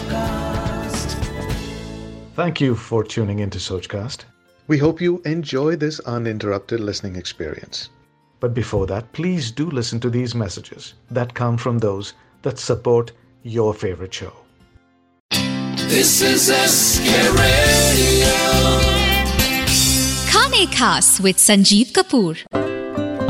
Sochcast. Thank you for tuning into Sochcast. We hope you enjoy this uninterrupted listening experience. But before that, please do listen to these messages that come from those that support your favorite show. This is a Radio. Khane Khas with Sanjeev Kapoor.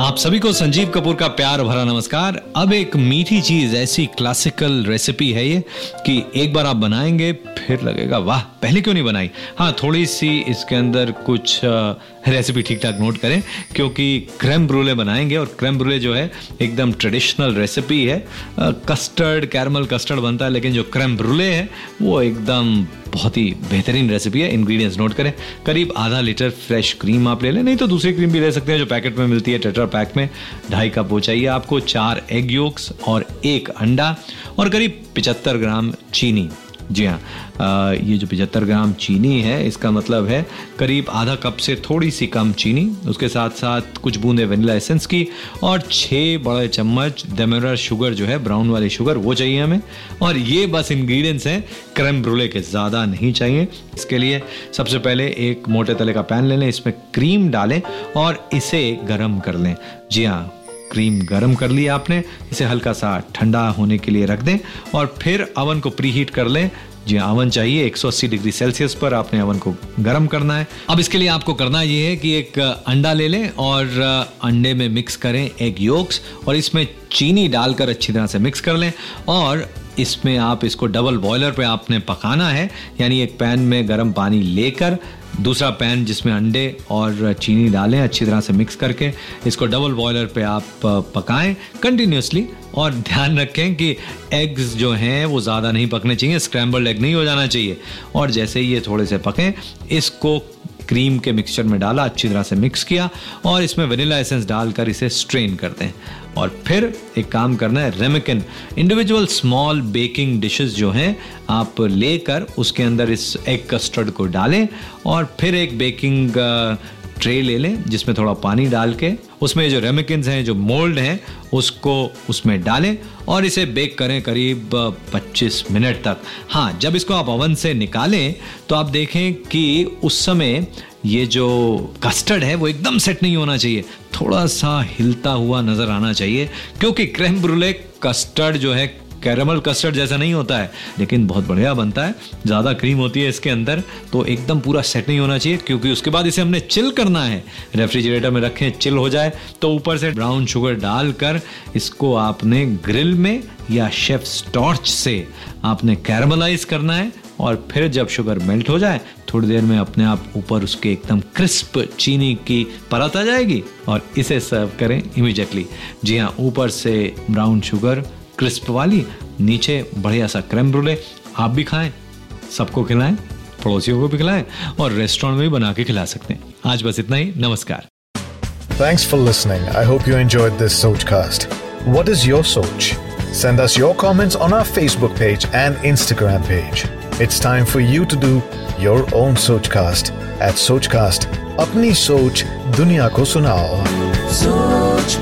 आप सभी को संजीव कपूर का प्यार भरा नमस्कार। अब एक मीठी चीज़, ऐसी क्लासिकल रेसिपी है ये, कि एक बार आप बनाएँगे फिर लगेगा, वाह, पहले क्यों नहीं बनाई? हाँ थोड़ी सी इसके अंदर कुछ रेसिपी ठीक ठाक नोट करें, क्योंकि क्रेम ब्रूले बनाएँगे और क्रेम ब्रूले जो है, एकदम ट्रेडिशनल रेसिपी है। कस्टर्ड कैरमल कस्टर्ड बनता है, लेकिन जो क्रेम ब्रूले है, वो एकदम बहुत ही बेहतरीन रेसिपी है। इंग्रेडिएंट्स नोट करें, करीब आधा लीटर फ्रेश क्रीम आप ले लें, नहीं तो दूसरी क्रीम भी ले सकते हैं जो पैकेट में मिलती है टेट्रा पैक में। ढाई कप वो चाहिए आपको, चार एग योक्स और एक अंडा और करीब पिचहत्तर ग्राम चीनी। जी हाँ। ये जो पिचहत्तर ग्राम चीनी है, इसका मतलब है करीब आधा कप से थोड़ी सी कम चीनी, उसके साथ साथ कुछ बूंदे वनीला एसेंस की और छः बड़े चम्मच डेमेरर शुगर जो है, ब्राउन वाली शुगर, वो चाहिए हमें। और ये बस इंग्रेडिएंट्स हैं क्रेम ब्रूले के, ज़्यादा नहीं चाहिए। इसके लिए सबसे पहले एक मोटे तले का पैन ले लें, इसमें क्रीम डालें और इसे गर्म कर लें। जी हाँ। क्रीम गरम कर लिया आपने इसे हल्का सा ठंडा होने के लिए रख दें और फिर अवन को प्री हीट कर लें। जी हाँ, अवन चाहिए 180 डिग्री सेल्सियस पर आपने अवन को गरम करना है। अब इसके लिए आपको करना ये है कि एक अंडा ले लें और अंडे में मिक्स करें एग योक्स और इसमें चीनी डालकर अच्छी तरह से मिक्स कर लें और इसमें आप इसको डबल बॉयलर पे आपने पकाना है यानी एक पैन में गर्म पानी लेकर दूसरा पैन जिसमें अंडे और चीनी डालें, अच्छी तरह से मिक्स करके, इसको डबल बॉयलर पे आप पकाएँ कंटिन्यूसली और ध्यान रखें कि एग्स जो हैं, वो ज़्यादा नहीं पकने चाहिए स्क्रैम्बल्ड एग नहीं हो जाना चाहिए। और जैसे ही ये थोड़े से पकें, इसको क्रीम के मिक्सचर में डाला, अच्छी तरह से मिक्स किया और इसमें वनीला एसेंस डालकर इसे स्ट्रेन कर दें और फिर एक काम करना है ramekin individual small baking dishes जो हैं, आप लेकर उसके अंदर इस एग कस्टर्ड को डालें और फिर एक बेकिंग ट्रे ले लें, जिसमें थोड़ा पानी डाल के, उसमें जो रेमिकन्स हैं, जो मोल्ड हैं, उसको उसमें डालें और इसे बेक करें करीब 25 मिनट तक। हाँ जब इसको आप ओवन से निकालें तो आप देखें कि उस समय ये जो कस्टर्ड है, वो एकदम सेट नहीं होना चाहिए। थोड़ा सा हिलता हुआ नज़र आना चाहिए, क्योंकि क्रेम ब्रूले कस्टर्ड जो है कैरमल कस्टर्ड जैसा नहीं होता है, लेकिन बहुत बढ़िया बनता है। ज़्यादा क्रीम होती है इसके अंदर तो एकदम पूरा सेट नहीं होना चाहिए, क्योंकि उसके बाद इसे हमने चिल करना है। रेफ्रिजरेटर में रखें चिल हो जाए तो ऊपर से ब्राउन शुगर डालकर इसको आपने ग्रिल में या शेफ टॉर्च से आपने कैरमलाइज करना है, और फिर जब शुगर मेल्ट हो जाए, थोड़ी देर में अपने आप ऊपर उसके एकदम क्रिस्प चीनी की परत आ जाएगी, और इसे सर्व करें इमिजिएटली जी हाँ ऊपर से ब्राउन शुगर क्रिस्प वाली नीचे बढ़िया सा क्रेम ब्रुले आप भी खाएँ सबको खिलाएँ पड़ोसियों को भी खिलाएँ और रेस्टोरेंट में भी बना के खिला सकते हैं। आज बस इतना ही नमस्कार। Thanks for listening I hope you enjoyed this Soch what is your Soch send us your comments on our Facebook page and Instagram page it's time for you to do your own Soch cast at Soch cast अपनी सोच दुनिया को सुनाओ सोच